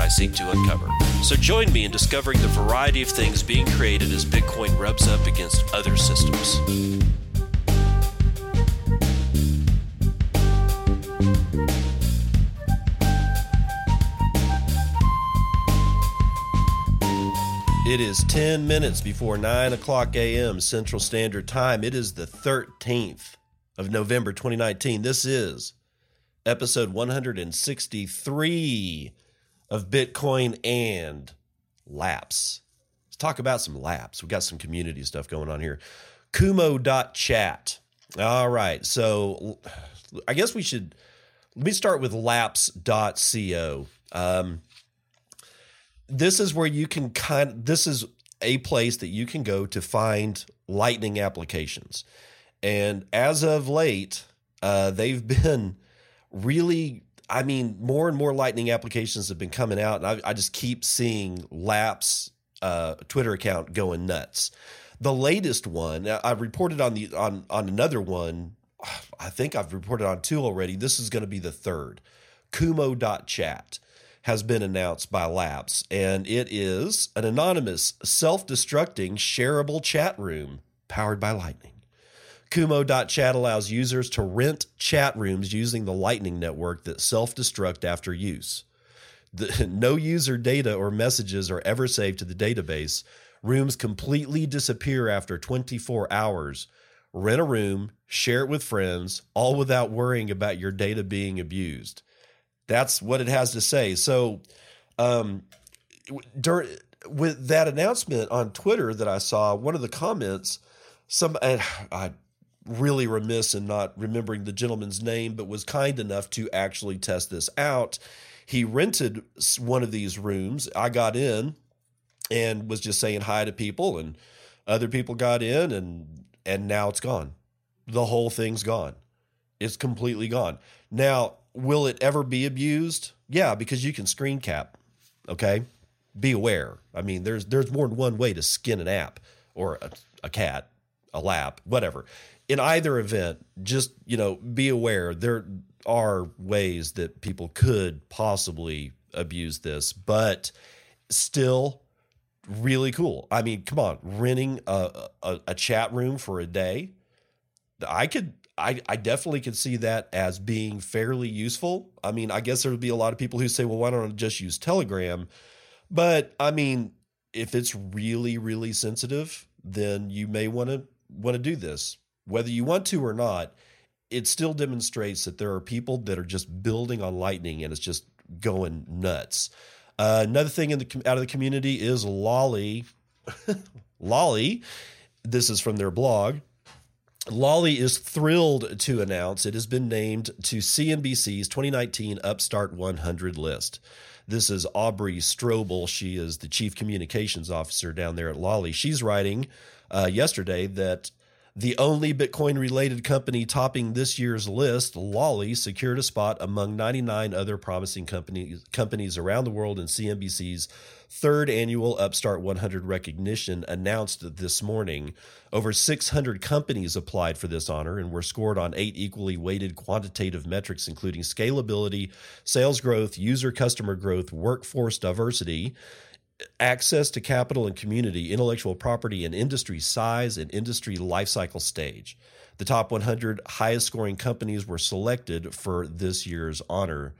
I seek to uncover. So join me in discovering the variety of things being created as Bitcoin rubs up against other systems. It is 10 minutes before 9 o'clock a.m. Central Standard Time. It is the 13th of November 2019. This is episode 163 of Bitcoin and Laps. Let's talk about some laps. We got some community stuff going on here. Kumo.chat. All right. So I guess we should let me start with laps.co. Um, this is where you can kind this is a place that you can go to find lightning applications and as of late uh, they've been really i mean more and more lightning applications have been coming out and i, I just keep seeing laps uh, twitter account going nuts. The latest one i reported on the on on another one. I think i've reported on two already. This is going to be the third. Kumo.chat has been announced by Laps, and it is an anonymous, self destructing, shareable chat room powered by Lightning. Kumo.chat allows users to rent chat rooms using the Lightning network that self destruct after use. The, no user data or messages are ever saved to the database. Rooms completely disappear after 24 hours. Rent a room, share it with friends, all without worrying about your data being abused. That's what it has to say. So, um, during with that announcement on Twitter that I saw, one of the comments, some and I really remiss in not remembering the gentleman's name, but was kind enough to actually test this out. He rented one of these rooms. I got in and was just saying hi to people, and other people got in, and and now it's gone. The whole thing's gone. It's completely gone. Now will it ever be abused? Yeah, because you can screen cap. Okay, be aware. I mean, there's there's more than one way to skin an app or a, a cat, a lap, whatever. In either event, just you know, be aware. There are ways that people could possibly abuse this, but still really cool. I mean, come on, renting a, a, a chat room for a day. I could I, I definitely could see that as being fairly useful. I mean, I guess there would be a lot of people who say, well, why don't I just use Telegram? But I mean, if it's really, really sensitive, then you may want to want to do this. Whether you want to or not, it still demonstrates that there are people that are just building on Lightning and it's just going nuts. Uh, another thing in the out of the community is Lolli. Lolli, this is from their blog. Lolli is thrilled to announce it has been named to CNBC's 2019 Upstart 100 list. This is Aubrey Strobel. She is the chief communications officer down there at Lolli. She's writing uh, yesterday that the only Bitcoin related company topping this year's list, Lolli, secured a spot among 99 other promising companies, companies around the world in CNBC's third annual Upstart 100 recognition announced this morning. Over 600 companies applied for this honor and were scored on eight equally weighted quantitative metrics, including scalability, sales growth, user customer growth, workforce diversity access to capital and community, intellectual property, and industry size and industry lifecycle stage. The top 100 highest scoring companies were selected for this year's honor.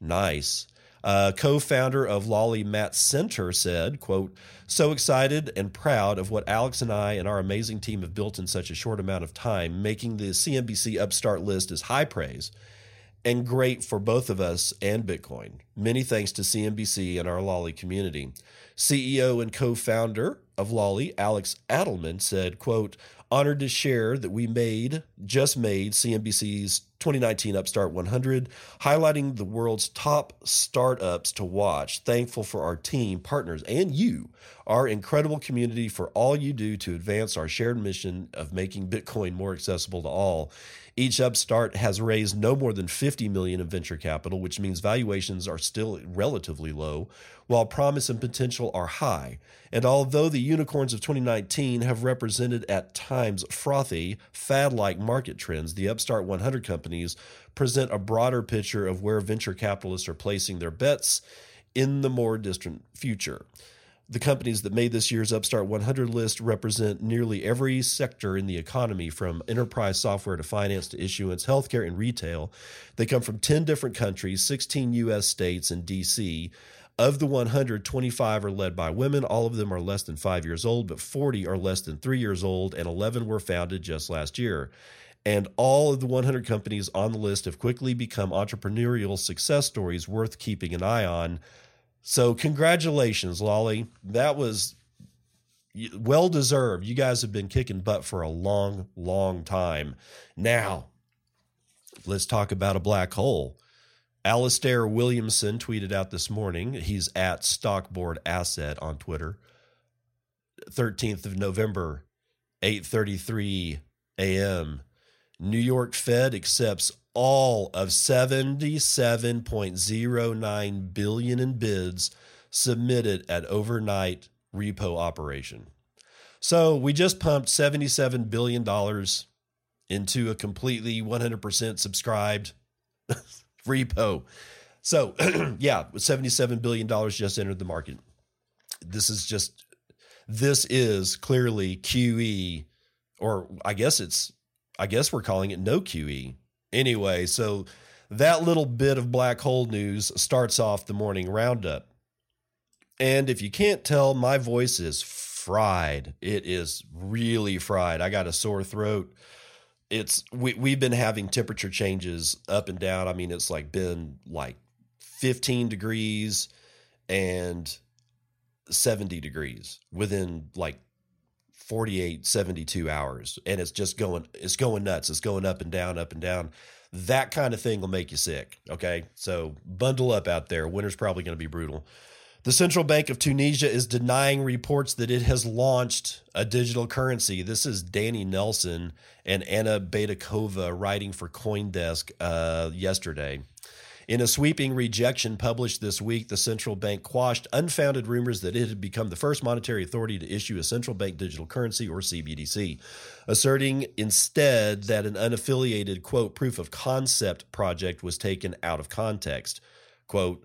Nice. Uh, co-founder of Lolli, Matt Senter, said, quote, so excited and proud of what Alex and I and our amazing team have built in such a short amount of time. Making the CNBC Upstart list is high praise and great for both of us and Bitcoin. Many thanks to CNBC and our Lolli community. CEO and co-founder of Lolli, Alex Adelman, said, quote, honored to share that we made, just made CNBC's 2019 Upstart 100, highlighting the world's top startups to watch. Thankful for our team, partners, and you, our incredible community, for all you do to advance our shared mission of making Bitcoin more accessible to all. Each upstart has raised no more than 50 million in venture capital, which means valuations are still relatively low, while promise and potential are high. And although the unicorns of 2019 have represented at times frothy, fad-like market trends, the upstart 100 companies present a broader picture of where venture capitalists are placing their bets in the more distant future. The companies that made this year's Upstart 100 list represent nearly every sector in the economy, from enterprise software to finance to issuance, healthcare, and retail. They come from 10 different countries, 16 U.S. states, and D.C. Of the 100, 25 are led by women. All of them are less than five years old, but 40 are less than three years old, and 11 were founded just last year. And all of the 100 companies on the list have quickly become entrepreneurial success stories worth keeping an eye on. So, congratulations, Lolli. That was well deserved. You guys have been kicking butt for a long, long time. Now, let's talk about a black hole. Alastair Williamson tweeted out this morning. He's at Stockboard Asset on Twitter. 13th of November, 8:33 a.m. New York Fed accepts all of 77.09 billion in bids submitted at overnight repo operation. So we just pumped 77 billion dollars into a completely 100% subscribed repo. So, yeah, 77 billion dollars just entered the market. This is just this is clearly QE or I guess it's I guess we're calling it no QE Anyway, so that little bit of black hole news starts off the morning roundup. And if you can't tell, my voice is fried. It is really fried. I got a sore throat. It's we we've been having temperature changes up and down. I mean, it's like been like 15 degrees and 70 degrees within like 48 72 hours and it's just going it's going nuts. It's going up and down up and down. That kind of thing will make you sick okay? So bundle up out there. Winter's probably going to be brutal. The central bank of tunisia is denying reports that it has launched a digital currency. This is danny nelson and anna baydakova writing for coindesk uh, yesterday in a sweeping rejection published this week, the central bank quashed unfounded rumors that it had become the first monetary authority to issue a central bank digital currency or CBDC, asserting instead that an unaffiliated, quote, proof of concept project was taken out of context. Quote,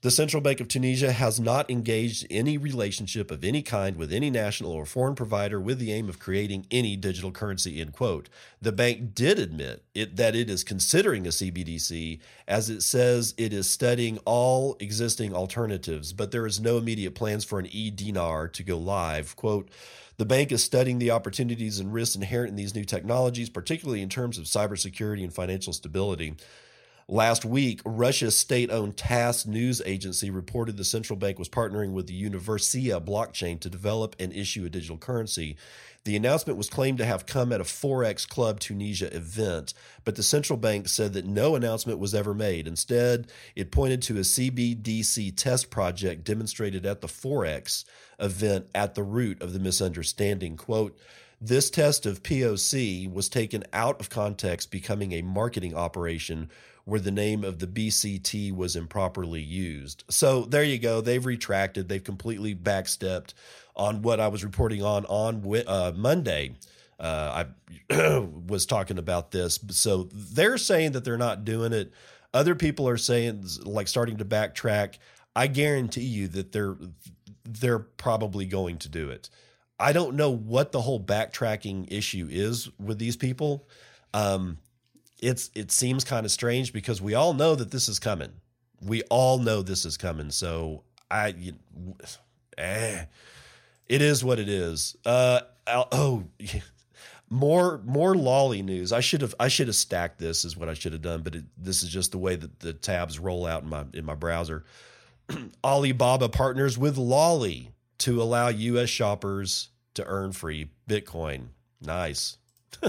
the Central Bank of Tunisia has not engaged any relationship of any kind with any national or foreign provider with the aim of creating any digital currency, end quote. The bank did admit it, that it is considering a CBDC, as it says it is studying all existing alternatives, but there is no immediate plans for an e dinar to go live. Quote, the bank is studying the opportunities and risks inherent in these new technologies, particularly in terms of cybersecurity and financial stability. Last week, Russia's state owned TASS news agency reported the central bank was partnering with the Universa blockchain to develop and issue a digital currency. The announcement was claimed to have come at a Forex Club Tunisia event, but the central bank said that no announcement was ever made. Instead, it pointed to a CBDC test project demonstrated at the Forex event at the root of the misunderstanding. Quote, this test of POC was taken out of context, becoming a marketing operation where the name of the BCT was improperly used. So there you go. They've retracted. They've completely backstepped on what I was reporting on on uh, Monday. Uh, I was talking about this. So they're saying that they're not doing it. Other people are saying like starting to backtrack. I guarantee you that they're they're probably going to do it. I don't know what the whole backtracking issue is with these people. Um, it's it seems kind of strange because we all know that this is coming. We all know this is coming. So I, you, eh, it is what it is. Uh, oh, more more Lolli news. I should have I should have stacked this is what I should have done, but it, this is just the way that the tabs roll out in my in my browser. Alibaba partners with Lolli to allow U.S. shoppers to earn free Bitcoin. Nice.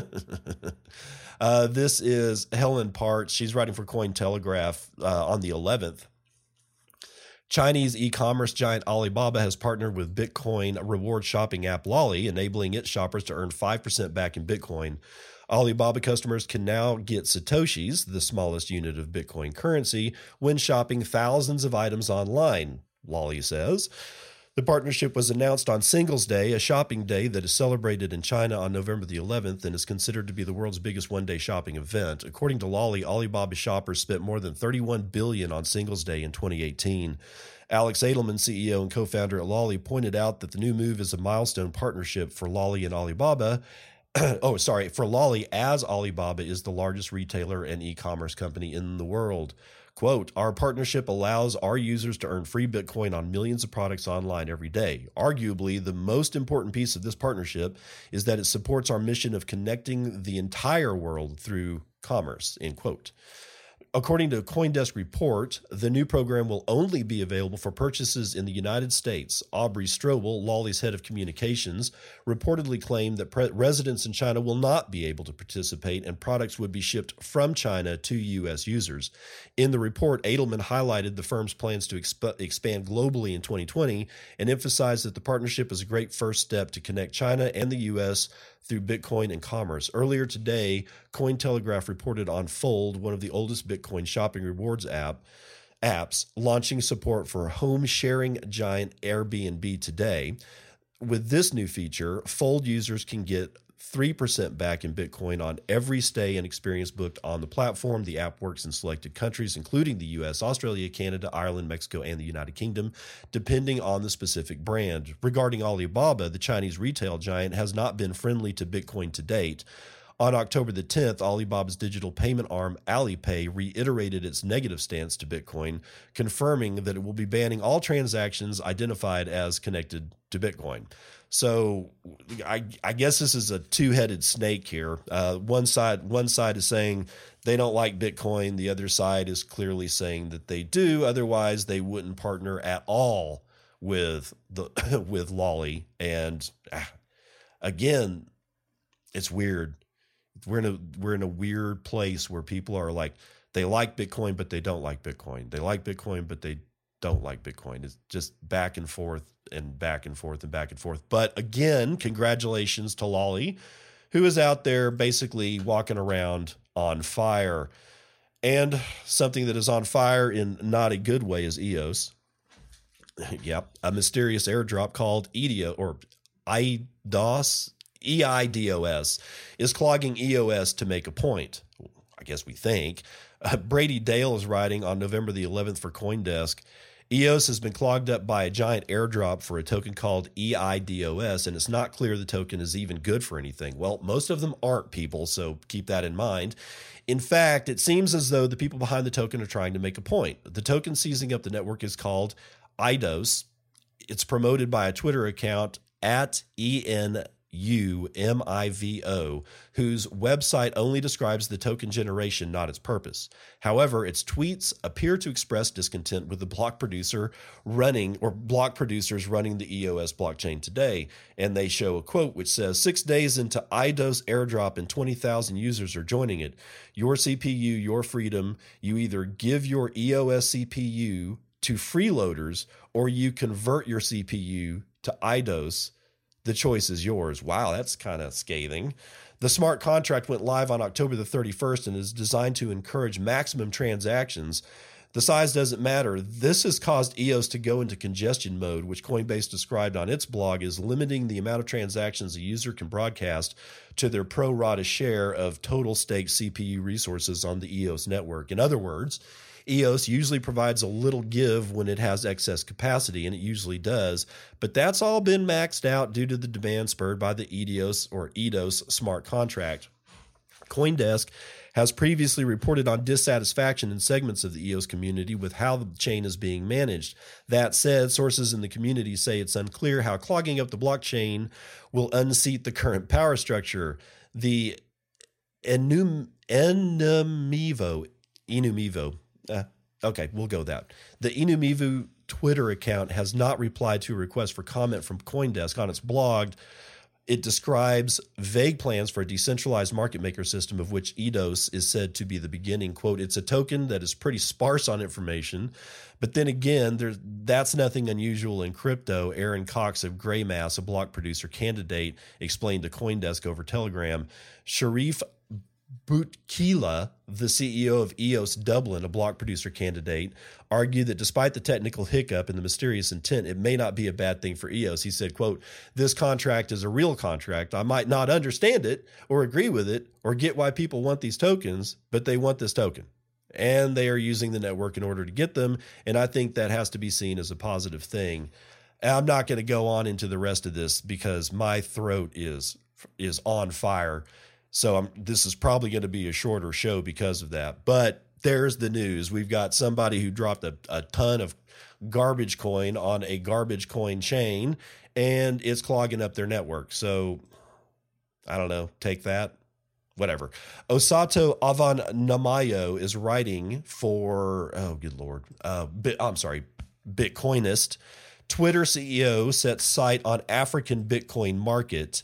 uh, this is Helen Partz. She's writing for Cointelegraph uh, on the 11th. Chinese e commerce giant Alibaba has partnered with Bitcoin reward shopping app Lolli, enabling its shoppers to earn 5% back in Bitcoin. Alibaba customers can now get Satoshis, the smallest unit of Bitcoin currency, when shopping thousands of items online, Lolli says. The partnership was announced on Singles Day, a shopping day that is celebrated in China on November the 11th and is considered to be the world's biggest one-day shopping event. According to Lolli, Alibaba shoppers spent more than 31 billion on Singles Day in 2018. Alex Adelman, CEO and co-founder at Lolli, pointed out that the new move is a milestone partnership for Lolli and Alibaba. oh, sorry, for Lolli, as Alibaba is the largest retailer and e-commerce company in the world. Quote, our partnership allows our users to earn free Bitcoin on millions of products online every day. Arguably, the most important piece of this partnership is that it supports our mission of connecting the entire world through commerce, end quote. According to a Coindesk report, the new program will only be available for purchases in the United States. Aubrey Strobel, Lolli's head of communications, reportedly claimed that pre- residents in China will not be able to participate and products would be shipped from China to U.S. users. In the report, Adelman highlighted the firm's plans to exp- expand globally in 2020 and emphasized that the partnership is a great first step to connect China and the U.S through Bitcoin and commerce. Earlier today, Cointelegraph reported on Fold, one of the oldest Bitcoin shopping rewards app apps, launching support for home sharing giant Airbnb today. With this new feature, Fold users can get 3% back in Bitcoin on every stay and experience booked on the platform. The app works in selected countries, including the US, Australia, Canada, Ireland, Mexico, and the United Kingdom, depending on the specific brand. Regarding Alibaba, the Chinese retail giant has not been friendly to Bitcoin to date. On October the 10th, Alibaba's digital payment arm Alipay reiterated its negative stance to Bitcoin, confirming that it will be banning all transactions identified as connected to Bitcoin. So I, I guess this is a two-headed snake here. Uh, one side one side is saying they don't like Bitcoin. The other side is clearly saying that they do. Otherwise, they wouldn't partner at all with the with Lolli. And ah, again, it's weird. We're in a we're in a weird place where people are like they like Bitcoin, but they don't like Bitcoin. They like Bitcoin, but they don't like Bitcoin. It's just back and forth and back and forth and back and forth. But again, congratulations to Lolli, who is out there basically walking around on fire. And something that is on fire in not a good way is EOS. yep, a mysterious airdrop called EDO or IDOS, EIDOS, is clogging EOS to make a point. I guess we think. Uh, Brady Dale is writing on November the 11th for Coindesk. EOS has been clogged up by a giant airdrop for a token called EIDOS, and it's not clear the token is even good for anything. Well, most of them aren't people, so keep that in mind. In fact, it seems as though the people behind the token are trying to make a point. The token seizing up the network is called IDOS. It's promoted by a Twitter account at EN UMIVO, whose website only describes the token generation, not its purpose. However, its tweets appear to express discontent with the block producer running or block producers running the EOS blockchain today. And they show a quote which says Six days into IDOS airdrop and 20,000 users are joining it. Your CPU, your freedom. You either give your EOS CPU to freeloaders or you convert your CPU to IDOS the choice is yours. Wow, that's kind of scathing. The smart contract went live on October the 31st and is designed to encourage maximum transactions. The size doesn't matter. This has caused EOS to go into congestion mode, which Coinbase described on its blog as limiting the amount of transactions a user can broadcast to their pro rata share of total stake CPU resources on the EOS network. In other words, EOS usually provides a little give when it has excess capacity, and it usually does, but that's all been maxed out due to the demand spurred by the EDOS or EDOS smart contract. Coindesk has previously reported on dissatisfaction in segments of the EOS community with how the chain is being managed. That said, sources in the community say it's unclear how clogging up the blockchain will unseat the current power structure. The Enum, Enumivo, Enumivo uh, okay, we'll go that. The Enumivo Twitter account has not replied to a request for comment from CoinDesk on its blog. It describes vague plans for a decentralized market maker system of which EDOS is said to be the beginning. Quote, it's a token that is pretty sparse on information, but then again, there's that's nothing unusual in crypto. Aaron Cox of Greymass, a block producer candidate, explained to Coindesk over Telegram. Sharif Bouktila, the CEO of EOS Dublin, a block producer candidate, argued that despite the technical hiccup and the mysterious intent, it may not be a bad thing for EOS. He said, quote, this contract is a real contract. I might not understand it or agree with it or get why people want these tokens, but they want this token. And they are using the network in order to get them. And I think that has to be seen as a positive thing. I'm not going to go on into the rest of this because my throat is is on fire so I'm, this is probably going to be a shorter show because of that. But there's the news. We've got somebody who dropped a, a ton of garbage coin on a garbage coin chain and it's clogging up their network. So I don't know, take that. Whatever. Osato Avan Nomayo is writing for, oh, good Lord. Uh, I'm sorry, Bitcoinist. Twitter CEO sets sight on African Bitcoin market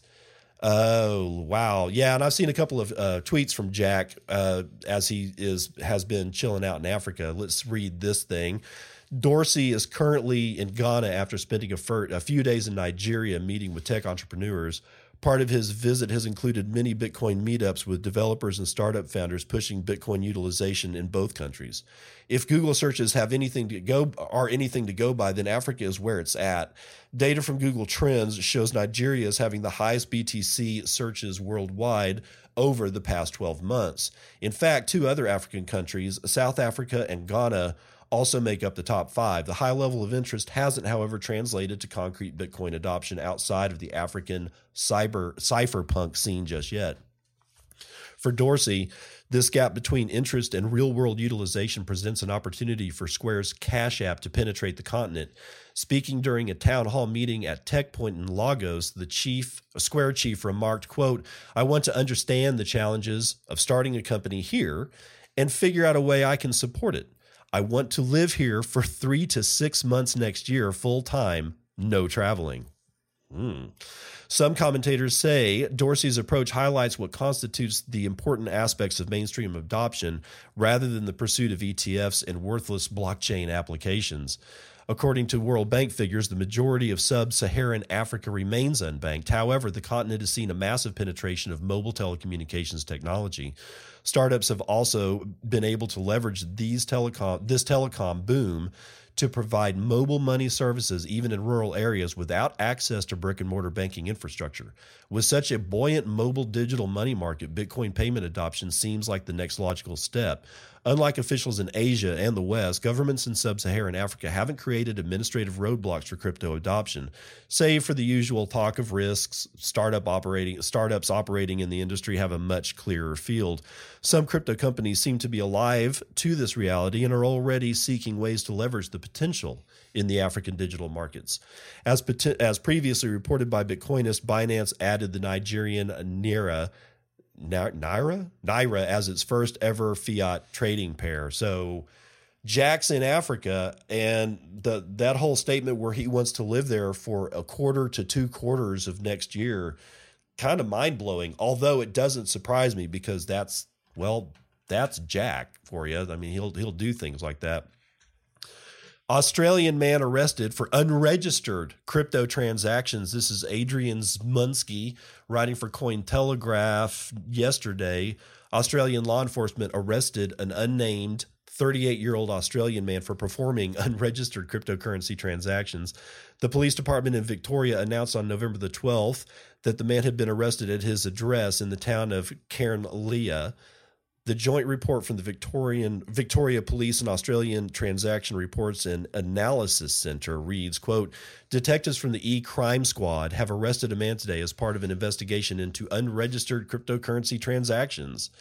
Oh wow, yeah, and I've seen a couple of uh, tweets from Jack uh, as he is has been chilling out in Africa. Let's read this thing. Dorsey is currently in Ghana after spending a, fir- a few days in Nigeria meeting with tech entrepreneurs. Part of his visit has included many Bitcoin meetups with developers and startup founders pushing Bitcoin utilization in both countries. If Google searches have anything to go are anything to go by, then Africa is where it's at. Data from Google Trends shows Nigeria is having the highest BTC searches worldwide over the past 12 months. In fact, two other African countries, South Africa and Ghana, also make up the top five. The high level of interest hasn't, however, translated to concrete Bitcoin adoption outside of the African cyber cypherpunk scene just yet. For Dorsey, this gap between interest and real world utilization presents an opportunity for Square's Cash App to penetrate the continent. Speaking during a town hall meeting at TechPoint in Lagos, the chief, Square chief remarked, quote, I want to understand the challenges of starting a company here and figure out a way I can support it. I want to live here for three to six months next year, full time, no traveling. Hmm. Some commentators say Dorsey's approach highlights what constitutes the important aspects of mainstream adoption rather than the pursuit of ETFs and worthless blockchain applications. According to World Bank figures, the majority of sub Saharan Africa remains unbanked. However, the continent has seen a massive penetration of mobile telecommunications technology. Startups have also been able to leverage these telecom this telecom boom to provide mobile money services even in rural areas without access to brick and mortar banking infrastructure. With such a buoyant mobile digital money market, Bitcoin payment adoption seems like the next logical step. Unlike officials in Asia and the West, governments in sub Saharan Africa haven't created administrative roadblocks for crypto adoption, save for the usual talk of risks. Startup operating, startups operating in the industry have a much clearer field. Some crypto companies seem to be alive to this reality and are already seeking ways to leverage the potential in the African digital markets. As, as previously reported by Bitcoinist, Binance added the Nigerian Naira Naira Naira as its first ever fiat trading pair. So Jack's in Africa, and the that whole statement where he wants to live there for a quarter to two quarters of next year, kind of mind blowing. Although it doesn't surprise me because that's well, that's Jack for you. I mean, he'll he'll do things like that. Australian man arrested for unregistered crypto transactions. This is Adrian Zmunsky writing for Cointelegraph yesterday. Australian law enforcement arrested an unnamed 38 year old Australian man for performing unregistered cryptocurrency transactions. The police department in Victoria announced on November the 12th that the man had been arrested at his address in the town of Cairnlea. The joint report from the Victorian Victoria Police and Australian Transaction Reports and Analysis Center reads, quote, Detectives from the E-Crime Squad have arrested a man today as part of an investigation into unregistered cryptocurrency transactions.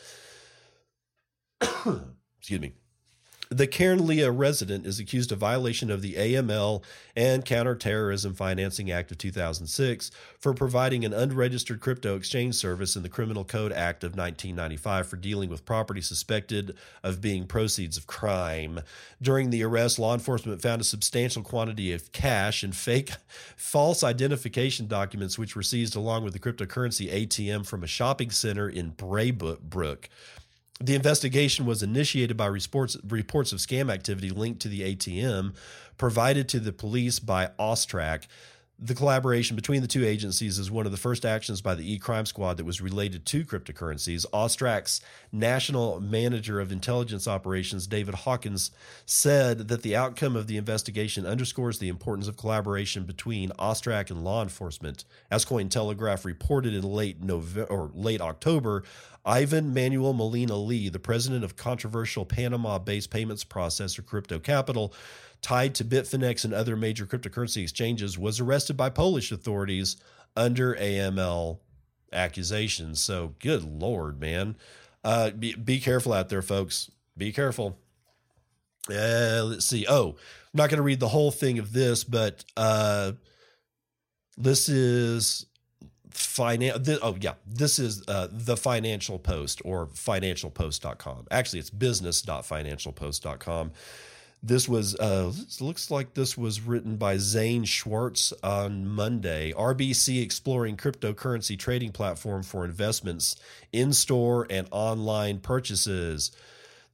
Excuse me. The Cairnlea resident is accused of violation of the AML and Counterterrorism Financing Act of 2006 for providing an unregistered crypto exchange service in the Criminal Code Act of 1995 for dealing with property suspected of being proceeds of crime. During the arrest, law enforcement found a substantial quantity of cash and fake false identification documents, which were seized along with the cryptocurrency ATM from a shopping center in Braybrook. The investigation was initiated by reports, reports of scam activity linked to the ATM provided to the police by Austrac. The collaboration between the two agencies is one of the first actions by the e-crime squad that was related to cryptocurrencies. Austrac's national manager of intelligence operations, David Hawkins, said that the outcome of the investigation underscores the importance of collaboration between Austrac and law enforcement. As Cointelegraph reported in late November or late October, Ivan Manuel Molina Lee, the president of controversial Panama-based payments processor Crypto Capital, tied to Bitfinex and other major cryptocurrency exchanges, was arrested by Polish authorities under AML accusations. So, good lord, man. Uh, be, be careful out there, folks. Be careful. Uh, let's see. Oh, I'm not going to read the whole thing of this, but uh, this is finan- oh yeah this is uh, the financial post or financialpost.com actually it's business.financialpost.com this was uh, looks like this was written by Zane Schwartz on Monday. RBC exploring cryptocurrency trading platform for investments in store and online purchases.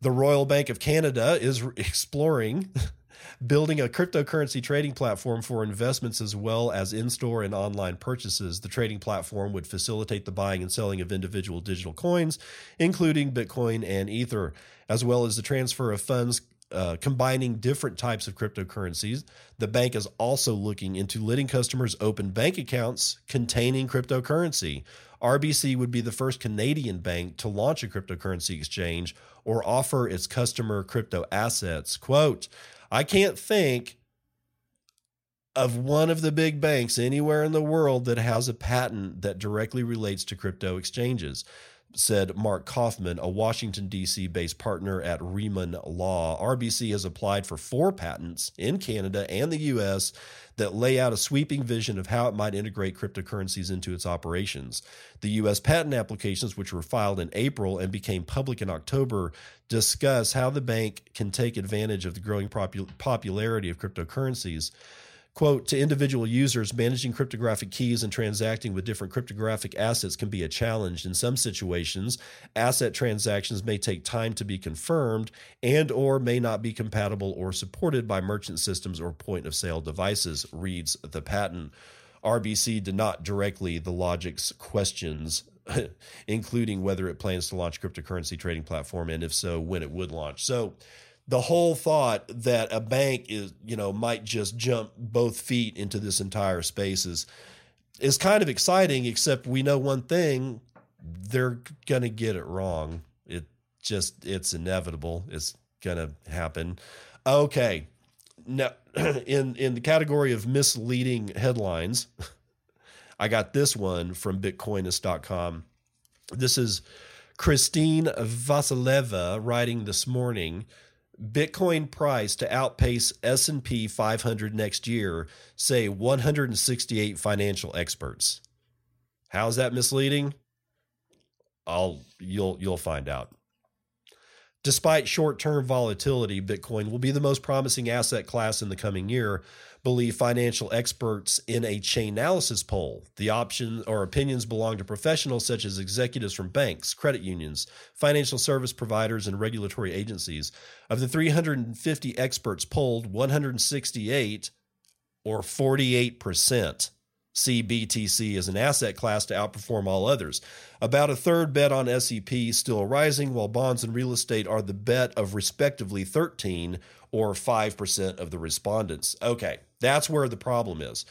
The Royal Bank of Canada is exploring building a cryptocurrency trading platform for investments as well as in store and online purchases. The trading platform would facilitate the buying and selling of individual digital coins, including Bitcoin and Ether, as well as the transfer of funds uh, combining different types of cryptocurrencies. The bank is also looking into letting customers open bank accounts containing cryptocurrency. RBC would be the first Canadian bank to launch a cryptocurrency exchange or offer its customer crypto assets. Quote, I can't think of one of the big banks anywhere in the world that has a patent that directly relates to crypto exchanges said Mark Kaufman, a Washington, D.C. based partner at Rimon Law. RBC has applied for four patents in Canada and the U.S. that lay out a sweeping vision of how it might integrate cryptocurrencies into its operations. The U.S. patent applications, which were filed in April and became public in October, discuss how the bank can take advantage of the growing popularity of cryptocurrencies. Quote, to individual users, managing cryptographic keys and transacting with different cryptographic assets can be a challenge. In some situations, asset transactions may take time to be confirmed and or may not be compatible or supported by merchant systems or point of sale devices, reads the patent. RBC did not directly the Logic's questions including whether it plans to launch cryptocurrency trading platform and if so when it would launch. So the whole thought that a bank is you know might just jump both feet into this entire space is is kind of exciting except we know one thing they're going to get it wrong. It just it's inevitable. It's going to happen. Okay. Now in in the category of misleading headlines i got this one from bitcoinist.com this is christine vasileva writing this morning Bitcoin price to outpace S&P 500 next year, say 168 financial experts. How's that misleading? I'll you'll you'll find out. Despite short-term volatility, Bitcoin will be the most promising asset class in the coming year, believe financial experts in a Chainalysis poll. The options or opinions belong to professionals such as executives from banks, credit unions, financial service providers, and regulatory agencies. Of the 350 experts polled, 168 or 48% see BTC as an asset class to outperform all others. About a third bet on S&P still rising, while bonds and real estate are the bet of respectively 13 or 5% of the respondents. Okay, that's where the problem is.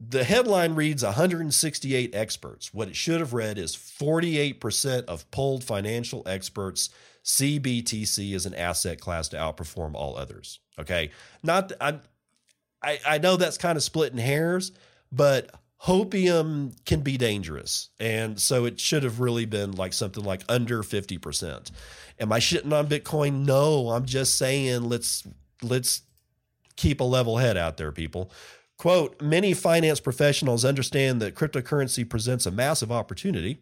The headline reads 168 experts. What it should have read is 48% of polled financial experts see BTC as an asset class to outperform all others. Okay. Not, I, I know that's kind of splitting hairs, but hopium can be dangerous. And so it should have really been like something like under 50%. Am I shitting on Bitcoin? No, I'm just saying let's let's keep a level head out there, people. Quote, many finance professionals understand that cryptocurrency presents a massive opportunity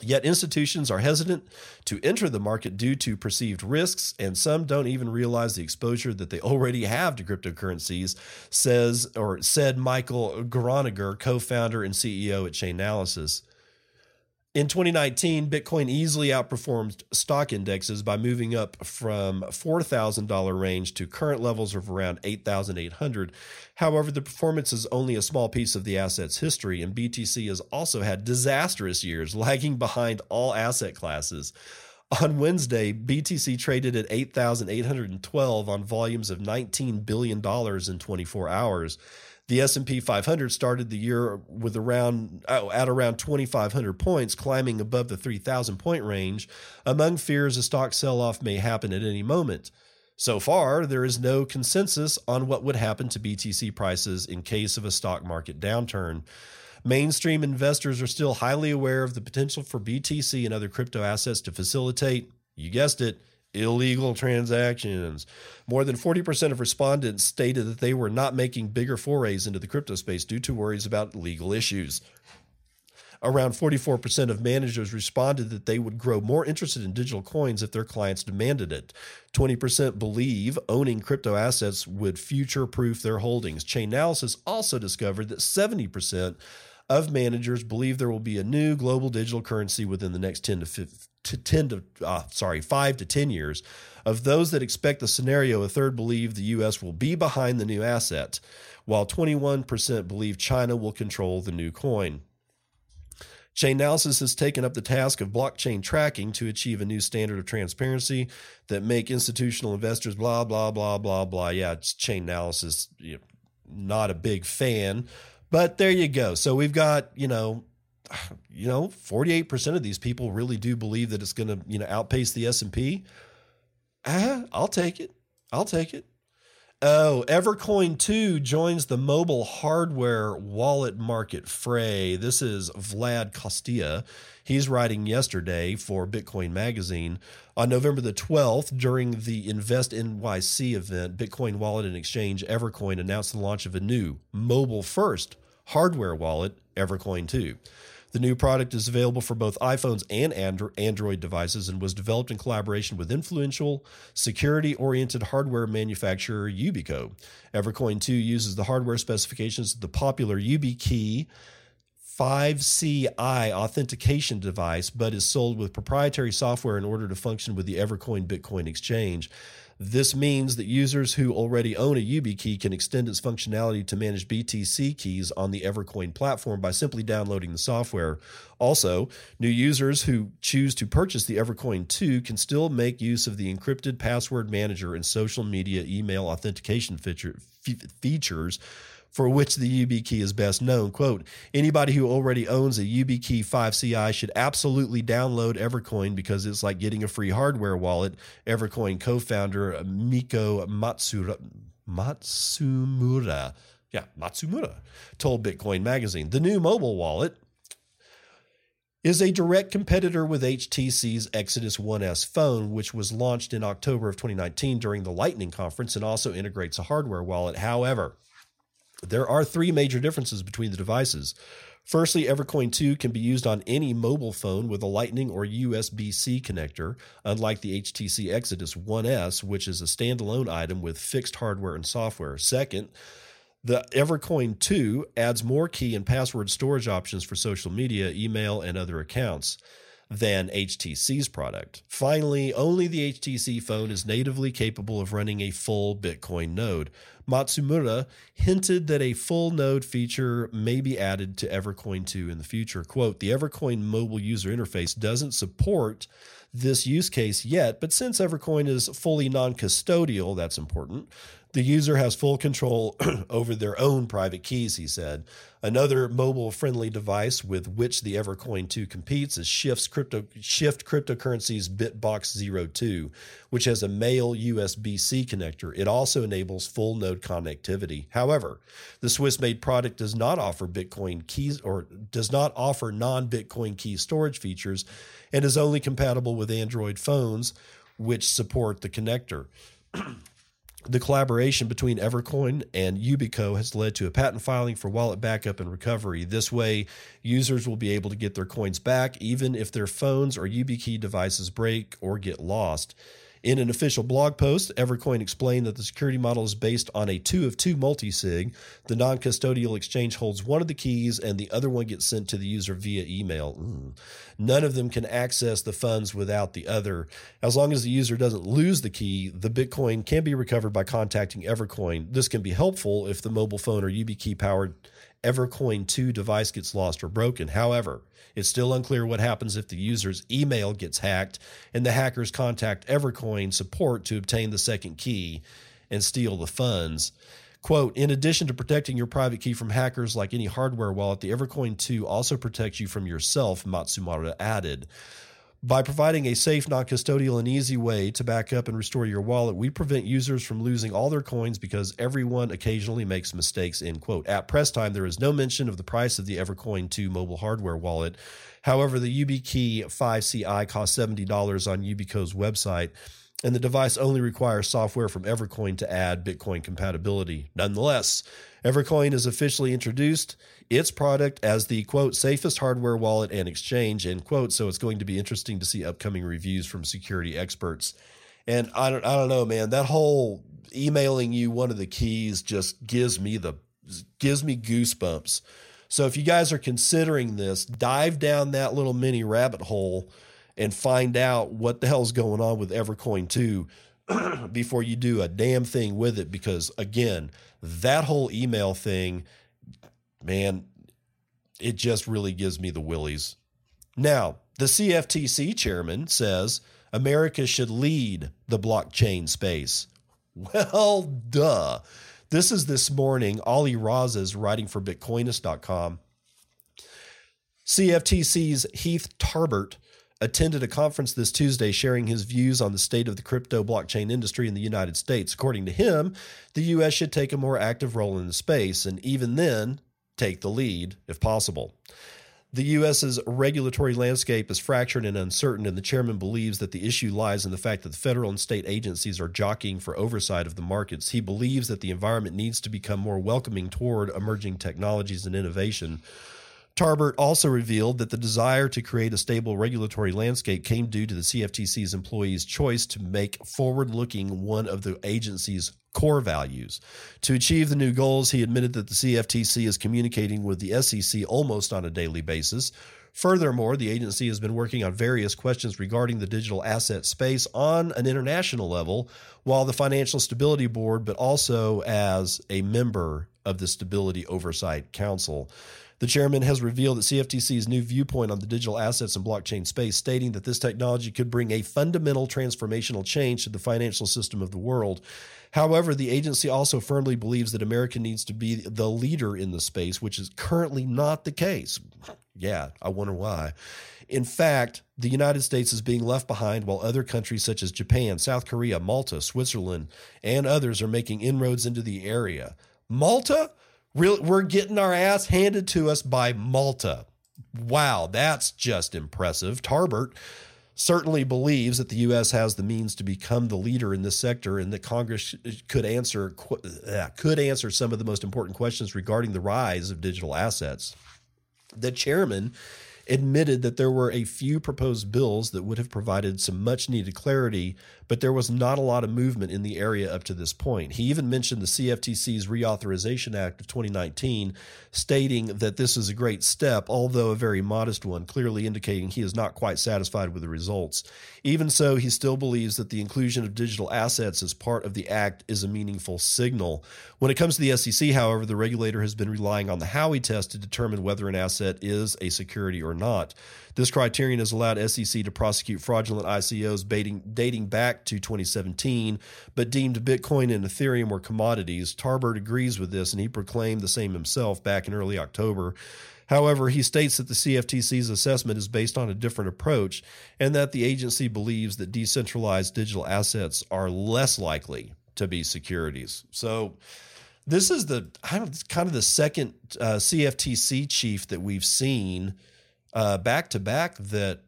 Yet institutions are hesitant to enter the market due to perceived risks, and some don't even realize the exposure that they already have to cryptocurrencies, says or said Michael Gronager, co-founder and CEO at Chainalysis. In 2019, Bitcoin easily outperformed stock indexes by moving up from $4,000 range to current levels of around 8,800. However, the performance is only a small piece of the asset's history, and BTC has also had disastrous years, lagging behind all asset classes. On Wednesday, BTC traded at 8,812 on volumes of $19 billion in 24 hours. The S&P 500 started the year with around oh, at around 2500 points climbing above the 3000 point range among fears a stock sell-off may happen at any moment. So far, there is no consensus on what would happen to BTC prices in case of a stock market downturn. Mainstream investors are still highly aware of the potential for BTC and other crypto assets to facilitate, you guessed it, illegal transactions. More than 40% of respondents stated that they were not making bigger forays into the crypto space due to worries about legal issues. Around 44% of managers responded that they would grow more interested in digital coins if their clients demanded it. 20% believe owning crypto assets would future proof their holdings. Chainalysis also discovered that 70% of managers believe there will be a new global digital currency within the next 10 to 15 to 10 to uh, sorry 5 to 10 years of those that expect the scenario a third believe the US will be behind the new asset while 21% believe China will control the new coin. Chainalysis has taken up the task of blockchain tracking to achieve a new standard of transparency that make institutional investors blah blah blah blah blah. Yeah it's Chainalysis you know, not a big fan but there you go. So we've got you know you know, 48% of these people really do believe that it's going to, you know, outpace the S&P. Ah, I'll take it. I'll take it. Oh, Evercoin 2 joins the mobile hardware wallet market fray. This is Vlad Costea. He's writing yesterday for Bitcoin Magazine. On November the 12th, during the Invest NYC event, Bitcoin Wallet and Exchange Evercoin announced the launch of a new mobile first hardware wallet, Evercoin 2. The new product is available for both iPhones and Android devices and was developed in collaboration with influential, security oriented hardware manufacturer Yubico. Evercoin 2 uses the hardware specifications of the popular YubiKey 5CI authentication device, but is sold with proprietary software in order to function with the Evercoin Bitcoin exchange. This means that users who already own a YubiKey can extend its functionality to manage BTC keys on the Evercoin platform by simply downloading the software. Also, new users who choose to purchase the Evercoin 2 can still make use of the encrypted password manager and social media email authentication feature, features for which the YubiKey is best known. Quote, anybody who already owns a YubiKey 5CI should absolutely download Evercoin because it's like getting a free hardware wallet. Evercoin co-founder Miko Matsura, Matsumura, yeah, Matsumura told Bitcoin Magazine. The new mobile wallet is a direct competitor with HTC's Exodus 1S phone, which was launched in October of 2019 during the Lightning conference and also integrates a hardware wallet. However, there are three major differences between the devices. Firstly, Evercoin 2 can be used on any mobile phone with a Lightning or USB C connector, unlike the HTC Exodus 1S, which is a standalone item with fixed hardware and software. Second, the Evercoin 2 adds more key and password storage options for social media, email, and other accounts than HTC's product. Finally, only the HTC phone is natively capable of running a full Bitcoin node. Matsumura hinted that a full node feature may be added to Evercoin 2 in the future. Quote, the Evercoin mobile user interface doesn't support this use case yet, but since Evercoin is fully non custodial, that's important. The user has full control over their own private keys, he said. Another mobile friendly device with which the Evercoin 2 competes is Shift's crypto, Shift Cryptocurrency's Bitbox 02, which has a male USB C connector. It also enables full node connectivity. However, the Swiss made product does not offer Bitcoin keys or does not offer non Bitcoin key storage features and is only compatible with Android phones, which support the connector. The collaboration between Evercoin and Yubico has led to a patent filing for wallet backup and recovery. This way, users will be able to get their coins back even if their phones or YubiKey devices break or get lost. In an official blog post, Evercoin explained that the security model is based on a two of two multisig. The non custodial exchange holds one of the keys and the other one gets sent to the user via email. Mm. None of them can access the funds without the other. As long as the user doesn't lose the key, the Bitcoin can be recovered by contacting Evercoin. This can be helpful if the mobile phone or YubiKey powered Evercoin 2 device gets lost or broken. However, it's still unclear what happens if the user's email gets hacked and the hackers contact Evercoin support to obtain the second key and steal the funds. Quote, in addition to protecting your private key from hackers like any hardware wallet, the Evercoin 2 also protects you from yourself, Matsumoto added. By providing a safe, non custodial, and easy way to back up and restore your wallet, we prevent users from losing all their coins because everyone occasionally makes mistakes. End quote. At press time, there is no mention of the price of the Evercoin 2 mobile hardware wallet. However, the YubiKey 5CI costs $70 on Yubico's website, and the device only requires software from Evercoin to add Bitcoin compatibility. Nonetheless, Evercoin has officially introduced its product as the quote safest hardware wallet and exchange end quote. So it's going to be interesting to see upcoming reviews from security experts. And I don't I don't know, man. That whole emailing you one of the keys just gives me the gives me goosebumps. So if you guys are considering this, dive down that little mini rabbit hole and find out what the hell's going on with Evercoin 2 before you do a damn thing with it because again, that whole email thing man, it just really gives me the willies. Now, the CFTC chairman says America should lead the blockchain space. Well, duh. This is this morning. Ali Raza's writing for Bitcoinist.com. CFTC's Heath Tarbert attended a conference this Tuesday sharing his views on the state of the crypto blockchain industry in the United States. According to him, the U.S. should take a more active role in the space, and even then, take the lead if possible. The U.S.'s regulatory landscape is fractured and uncertain, and the chairman believes that the issue lies in the fact that the federal and state agencies are jockeying for oversight of the markets. He believes that the environment needs to become more welcoming toward emerging technologies and innovation. Tarbert also revealed that the desire to create a stable regulatory landscape came due to the CFTC's employees' choice to make forward looking one of the agency's core values. To achieve the new goals, he admitted that the CFTC is communicating with the SEC almost on a daily basis. Furthermore, the agency has been working on various questions regarding the digital asset space on an international level, while the Financial Stability Board, but also as a member of the Stability Oversight Council. The chairman has revealed that CFTC's new viewpoint on the digital assets and blockchain space, stating that this technology could bring a fundamental transformational change to the financial system of the world. However, the agency also firmly believes that America needs to be the leader in the space, which is currently not the case. Yeah, I wonder why. In fact, the United States is being left behind while other countries such as Japan, South Korea, Malta, Switzerland, and others are making inroads into the area. Malta? We're getting our ass handed to us by Malta. Wow, that's just impressive. Tarbert certainly believes that the U.S. has the means to become the leader in this sector, and that Congress could answer could answer some of the most important questions regarding the rise of digital assets. The chairman admitted that there were a few proposed bills that would have provided some much needed clarity, but there was not a lot of movement in the area up to this point. He even mentioned the CFTC's Reauthorization Act of 2019, stating that this is a great step, although a very modest one, clearly indicating he is not quite satisfied with the results. Even so, he still believes that the inclusion of digital assets as part of the act is a meaningful signal. When it comes to the SEC, however, the regulator has been relying on the Howey test to determine whether an asset is a security or not. This criterion has allowed SEC to prosecute fraudulent ICOs dating, dating back to 2017, but deemed Bitcoin and Ethereum were commodities. Tarbert agrees with this, and he proclaimed the same himself back in early October. However, he states that the CFTC's assessment is based on a different approach and that the agency believes that decentralized digital assets are less likely to be securities. So, this is the kind of the second uh, CFTC chief that we've seen uh, back to back that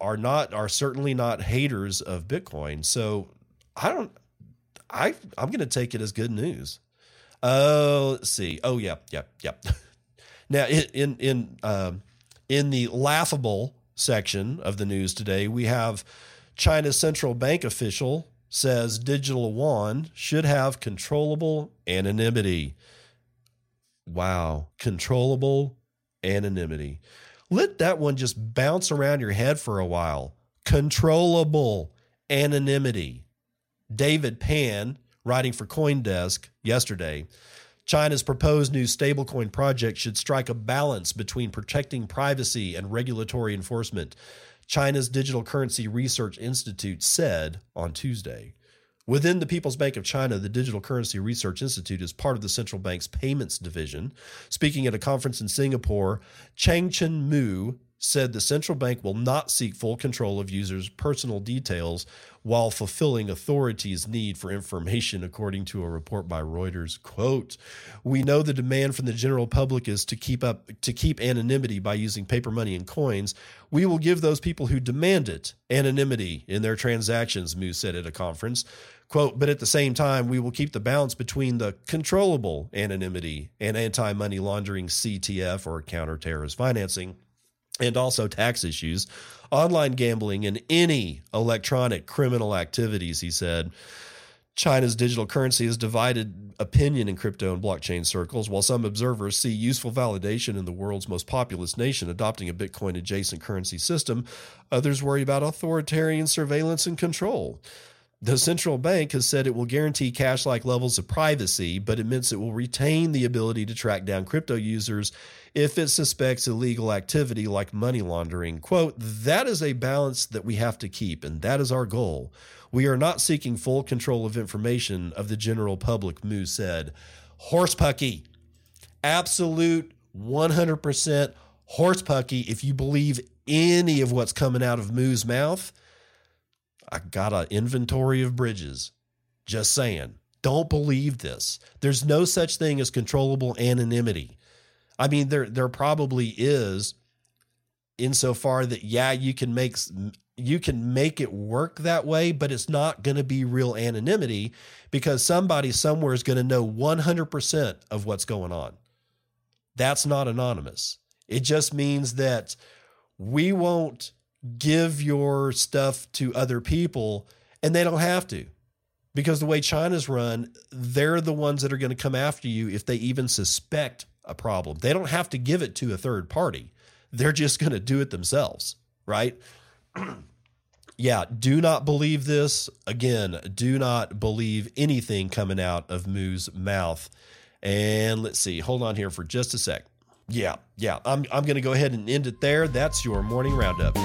are not are certainly not haters of Bitcoin. So I don't I I'm going to take it as good news. Oh, uh, let's see. Oh yeah, yeah, yeah. now in in um, in the laughable section of the news today, we have China's central bank official says digital yuan should have controllable anonymity. Wow, controllable anonymity. Let that one just bounce around your head for a while. Controllable anonymity. David Pan, writing for Coindesk yesterday, China's proposed new stablecoin project should strike a balance between protecting privacy and regulatory enforcement. China's Digital Currency Research Institute said on Tuesday. Within the People's Bank of China, the Digital Currency Research Institute is part of the central bank's payments division. Speaking at a conference in Singapore, Changchun Mu said the central bank will not seek full control of users' personal details while fulfilling authorities' need for information, according to a report by Reuters. Quote, we know the demand from the general public is to keep up to keep anonymity by using paper money and coins. We will give those people who demand it anonymity in their transactions, Mu said at a conference. Quote, but at the same time, we will keep the balance between the controllable anonymity and anti money laundering CTF or counter-terrorist financing and also tax issues, online gambling, and any electronic criminal activities, he said. China's digital currency has divided opinion in crypto and blockchain circles, while some observers see useful validation in the world's most populous nation adopting a Bitcoin adjacent currency system. Others worry about authoritarian surveillance and control. The central bank has said it will guarantee cash like levels of privacy, but admits it will retain the ability to track down crypto users if it suspects illegal activity like money laundering. Quote, that is a balance that we have to keep, and that is our goal. We are not seeking full control of information of the general public, Mu said. Horsepucky. Absolute 100% horsepucky if you believe any of what's coming out of Mu's mouth I got an inventory of bridges. Just saying. Don't believe this. There's no such thing as controllable anonymity. I mean, there there probably is, insofar that yeah, you can make you can make it work that way, but it's not going to be real anonymity because somebody somewhere is going to know 100% of what's going on. That's not anonymous. It just means that we won't give your stuff to other people and they don't have to because the way China's run, they're the ones that are going to come after you if they even suspect a problem. They don't have to give it to a third party. They're just going to do it themselves, right? yeah, do not believe this. Again, do not believe anything coming out of Mu's mouth. And let's see, hold on here for just a sec. Yeah, yeah. I'm, I'm going to go ahead and end it there. That's your morning roundup.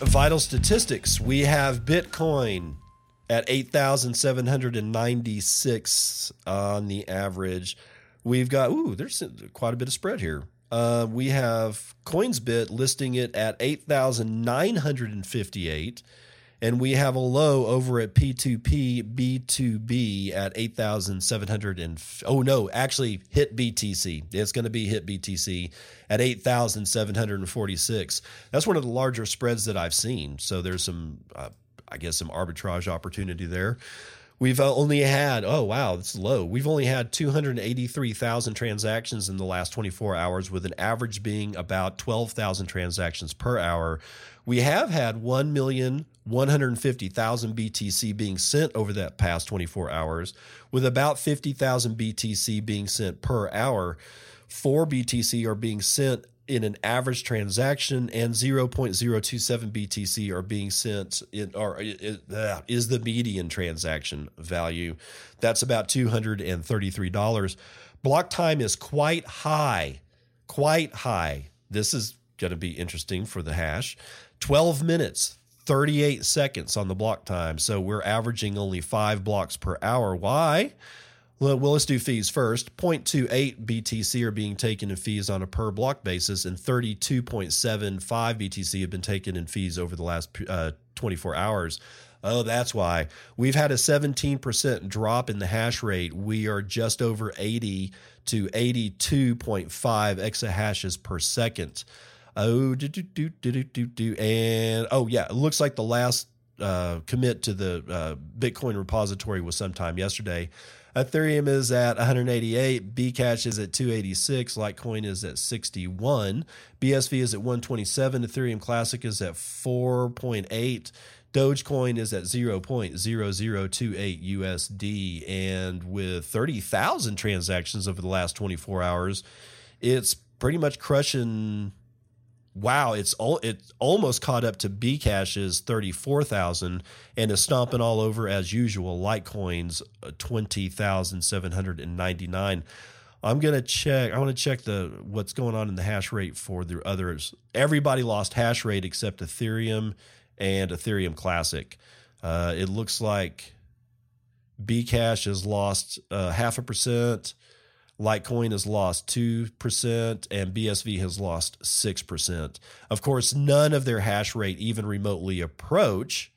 Vital statistics. We have Bitcoin at 8,796 on the average. We've got, ooh, there's quite a bit of spread here. Uh, we have CoinsBit listing it at 8,958. And we have a low over at P2P B2B at 8,700 and oh no, actually HitBTC. It's going to be HitBTC at 8,746. That's one of the larger spreads that I've seen. So there's some, uh, I guess, some arbitrage opportunity there. We've uh, only had, oh, wow, it's low. We've only had 283,000 transactions in the last 24 hours, with an average being about 12,000 transactions per hour. We have had 1,150,000 BTC being sent over that past 24 hours, with about 50,000 BTC being sent per hour. Four BTC are being sent in an average transaction, and 0.027 BTC are being sent in, or uh, is the median transaction value. That's about $233. Block time is quite high, quite high. This is going to be interesting for the hash. 12 minutes, 38 seconds on the block time. So we're averaging only five blocks per hour. Why? Well, let's do fees first. 0.28 BTC are being taken in fees on a per block basis, and 32.75 BTC have been taken in fees over the last uh, 24 hours. Oh, that's why. We've had a 17% drop in the hash rate. We are just over 80 to 82.5 exahashes per second. Oh, do, do, do, do, do, do. And oh, yeah, it looks like the last uh, commit to the uh, Bitcoin repository was sometime yesterday. Ethereum is at 188, Bcash is at 286, Litecoin is at 61, BSV is at 127, Ethereum Classic is at 4.8. Dogecoin is at 0.0028 USD. And with 30,000 transactions over the last 24 hours, it's pretty much crushing wow, it's all it's almost caught up to Bcash's thirty four thousand and is stomping all over as usual. Litecoin's uh, twenty thousand seven hundred and ninety nine. I'm gonna check. I want to check the what's going on in the hash rate for the others. Everybody lost hash rate except Ethereum and Ethereum Classic. Uh, it looks like Bcash has lost uh, half a percent. Litecoin has lost 2% and BSV has lost 6%. Of course, none of their hash rate even remotely approach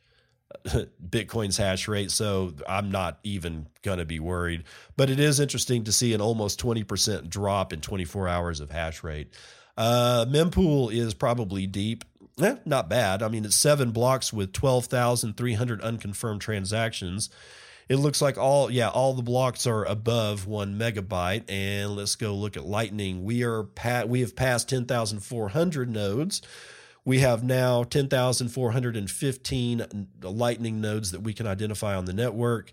Bitcoin's hash rate, so I'm not even going to be worried. But it is interesting to see an almost 20% drop in 24 hours of hash rate. Uh, mempool is probably deep. Eh, not bad. I mean, it's seven blocks with 12,300 unconfirmed transactions. It looks like all yeah all the blocks are above one megabyte. And let's go look at Lightning. We are pat we have passed ten thousand four hundred nodes. We have now 10,415 Lightning nodes that we can identify on the network.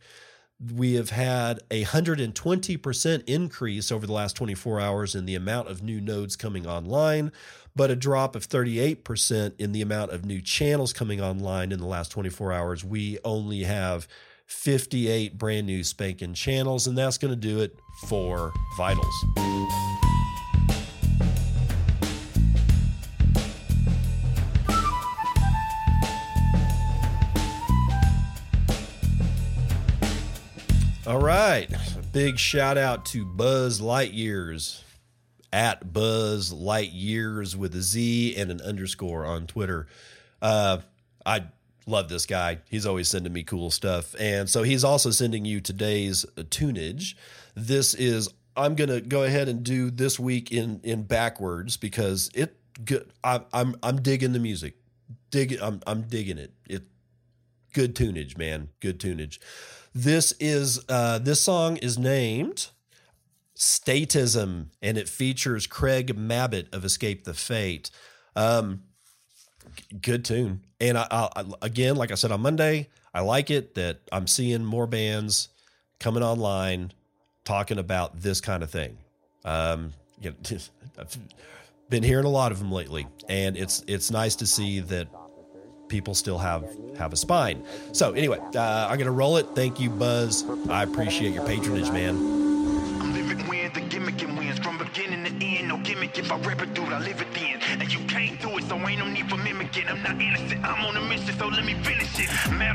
We have had a 120% increase over the last 24 hours in the amount of new nodes coming online, but a drop of 38% in the amount of new channels coming online in the last 24 hours. We only have 58 brand new spanking channels, and that's going to do it for Vitals. All right. Big shout out to Buzz Lightyears at Buzz Lightyears with a Z and an underscore on Twitter. Uh, I love this guy. He's always sending me cool stuff. And so he's also sending you today's tunage. This is I'm going to go ahead and do this week in in backwards because it good I I'm I'm digging the music. Dig I'm I'm digging it. It good tunage, man. Good tunage. This is uh this song is named Statism and it features Craig Mabbitt of Escape the Fate. Um good tune. And I, I, again, like I said on Monday, I like it that I'm seeing more bands coming online talking about this kind of thing. Um, you know, I've been hearing a lot of them lately, and it's it's nice to see that people still have have a spine. So anyway, uh, I'm gonna roll it. Thank you, Buzz. I appreciate your patronage, man. Gimmick if I rep it, dude, I live it then. And you can't do it, so ain't no need for mimicking. I'm not innocent, I'm on a mission, so let me finish it. Matter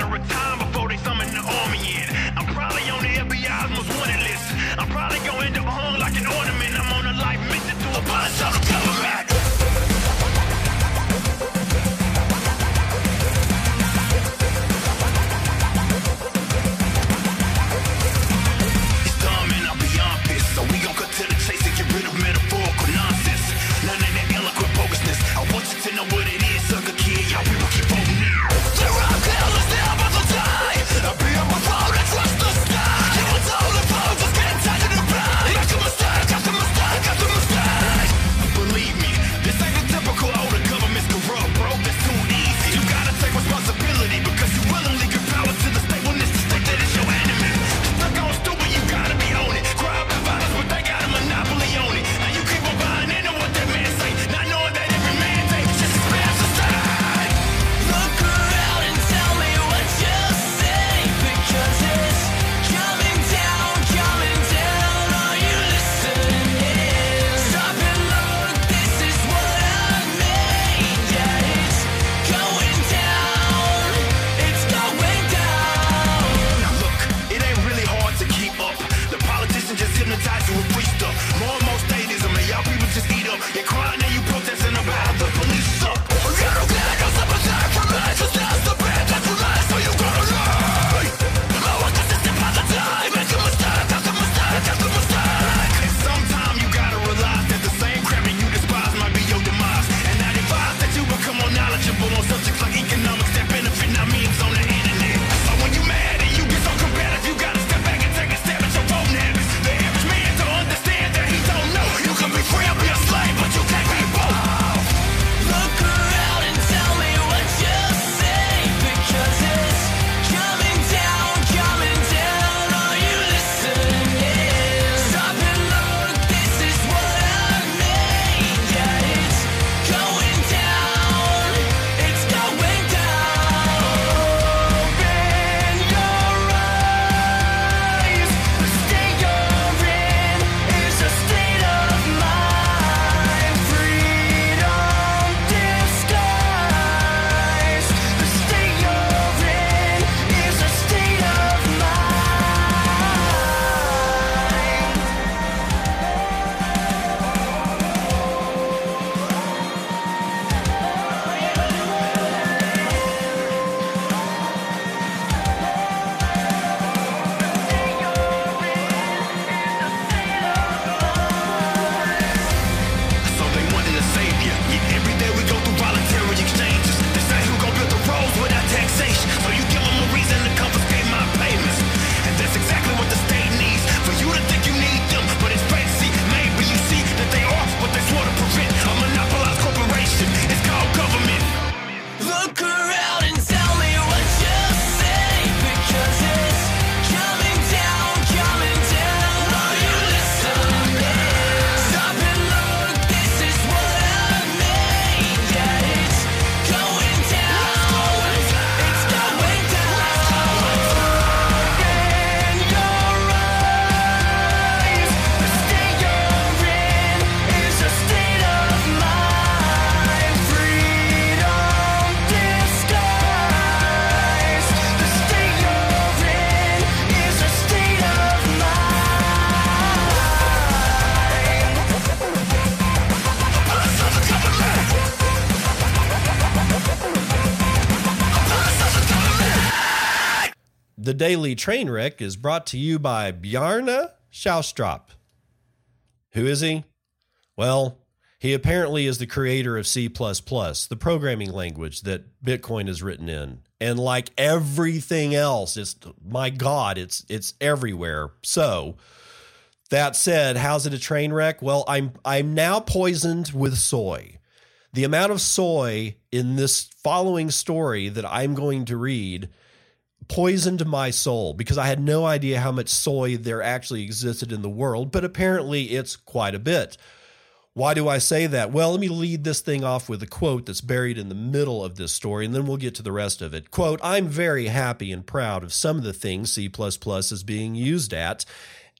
Daily Trainwreck is brought to you by Bjarne Stroustrup. Who is he? Well, he apparently is the creator of C, the programming language that Bitcoin is written in. And like everything else, it's my God, it's it's everywhere. So that said, how's it a train wreck? Well, I'm I'm now poisoned with soy. The amount of soy in this following story that I'm going to read poisoned my soul because I had no idea how much soy there actually existed in the world, but apparently it's quite a bit. Why do I say that? Well, let me lead this thing off with a quote that's buried in the middle of this story, and then we'll get to the rest of it. Quote I'm very happy and proud of some of the things C is being used at,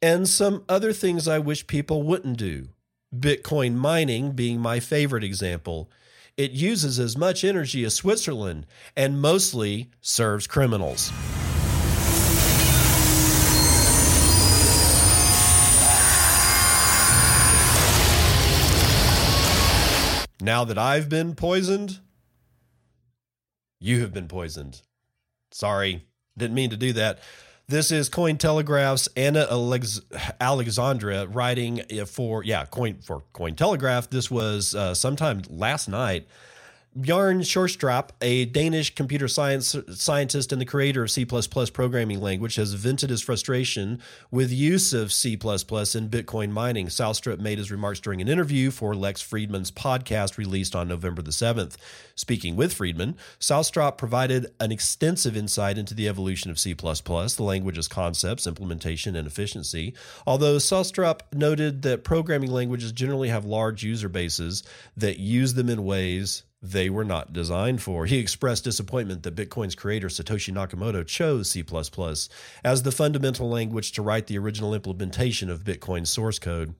and some other things I wish people wouldn't do. Bitcoin mining being my favorite example. It uses as much energy as Switzerland and mostly serves criminals. Now that I've been poisoned, you have been poisoned. Sorry, didn't mean to do that. This is Cointelegraph's Anna Alex- Alexandra writing for yeah Coin for Cointelegraph. This was uh, sometime last night. Bjarne Stroustrup, a Danish computer science scientist and the creator of C++ programming language, has vented his frustration with use of C++ in Bitcoin mining. Stroustrup made his remarks during an interview for Lex Fridman's podcast released on November the 7th. Speaking with Fridman, Stroustrup provided an extensive insight into the evolution of C++, the language's concepts, implementation, and efficiency. Although Stroustrup noted that programming languages generally have large user bases that use them in ways they were not designed for. He expressed disappointment that Bitcoin's creator Satoshi Nakamoto chose C as the fundamental language to write the original implementation of Bitcoin's source code.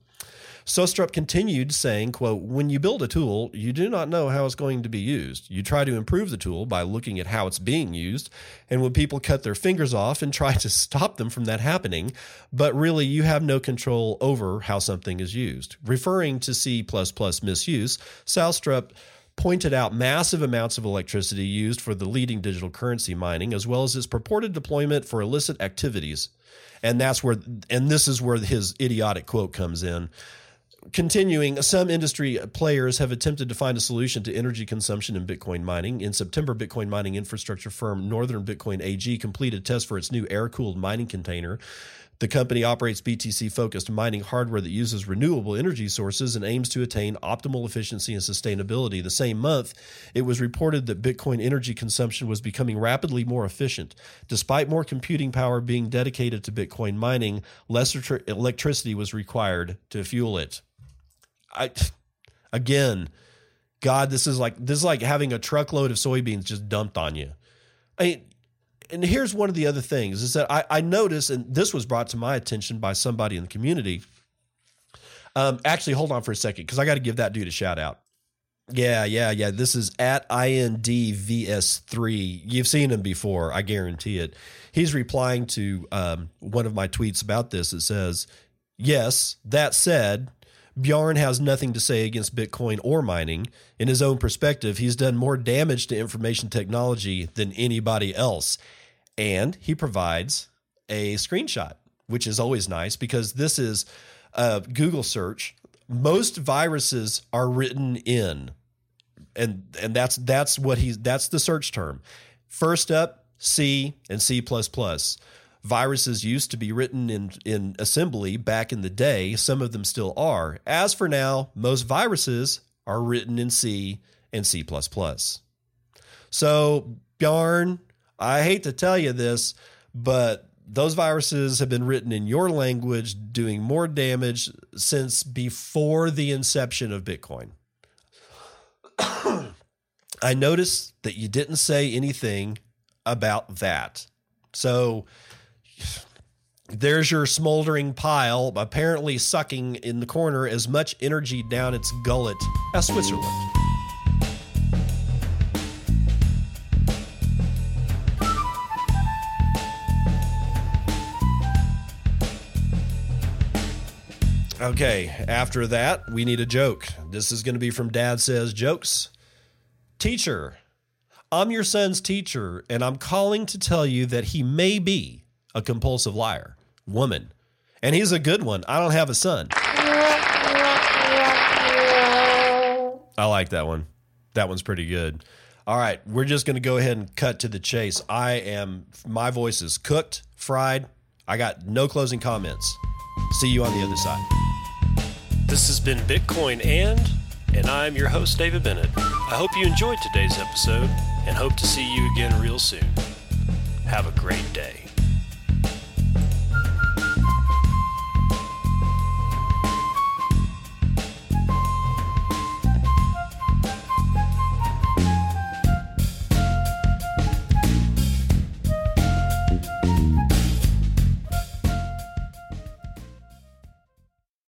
Stroustrup continued saying, quote, When you build a tool, you do not know how it's going to be used. You try to improve the tool by looking at how it's being used, and when people cut their fingers off and try to stop them from that happening, but really you have no control over how something is used. Referring to C misuse, Stroustrup pointed out massive amounts of electricity used for the leading digital currency mining, as well as its purported deployment for illicit activities. And that's where, and this is where his idiotic quote comes in. Continuing, some industry players have attempted to find a solution to energy consumption in Bitcoin mining. In September, Bitcoin mining infrastructure firm Northern Bitcoin AG completed tests for its new air cooled mining container the company operates BTC focused mining hardware that uses renewable energy sources and aims to attain optimal efficiency and sustainability. The same month, it was reported that Bitcoin energy consumption was becoming rapidly more efficient. Despite more computing power being dedicated to Bitcoin mining, less electricity was required to fuel it. I again, God, this is like this is like having a truckload of soybeans just dumped on you. I and here's one of the other things is that I, I noticed, and this was brought to my attention by somebody in the community. Um, actually, hold on for a second because I got to give that dude a shout out. Yeah, yeah, yeah. This is at INDVS3. You've seen him before, I guarantee it. He's replying to um, one of my tweets about this. It says, Yes, that said, Bjarne has nothing to say against Bitcoin or mining. In his own perspective, he's done more damage to information technology than anybody else. And he provides a screenshot, which is always nice because this is a Google search. Most viruses are written in, and and that's that's what he's that's the search term. First up, C and C plus plus viruses used to be written in, in assembly back in the day. Some of them still are. As for now, most viruses are written in C and C. So, Bjarne, I hate to tell you this, but those viruses have been written in your language, doing more damage since before the inception of Bitcoin. I noticed that you didn't say anything about that. So there's your smoldering pile, apparently sucking in the corner as much energy down its gullet as Switzerland. Okay, after that, we need a joke. This is going to be from Dad Says Jokes. Teacher, I'm your son's teacher, and I'm calling to tell you that he may be a compulsive liar, woman. And he's a good one. I don't have a son. I like that one. That one's pretty good. All right, we're just going to go ahead and cut to the chase. I am, my voice is cooked, fried. I got no closing comments. See you on the other side. This has been Bitcoin and, and I'm your host, David Bennett. I hope you enjoyed today's episode and hope to see you again real soon. Have a great day.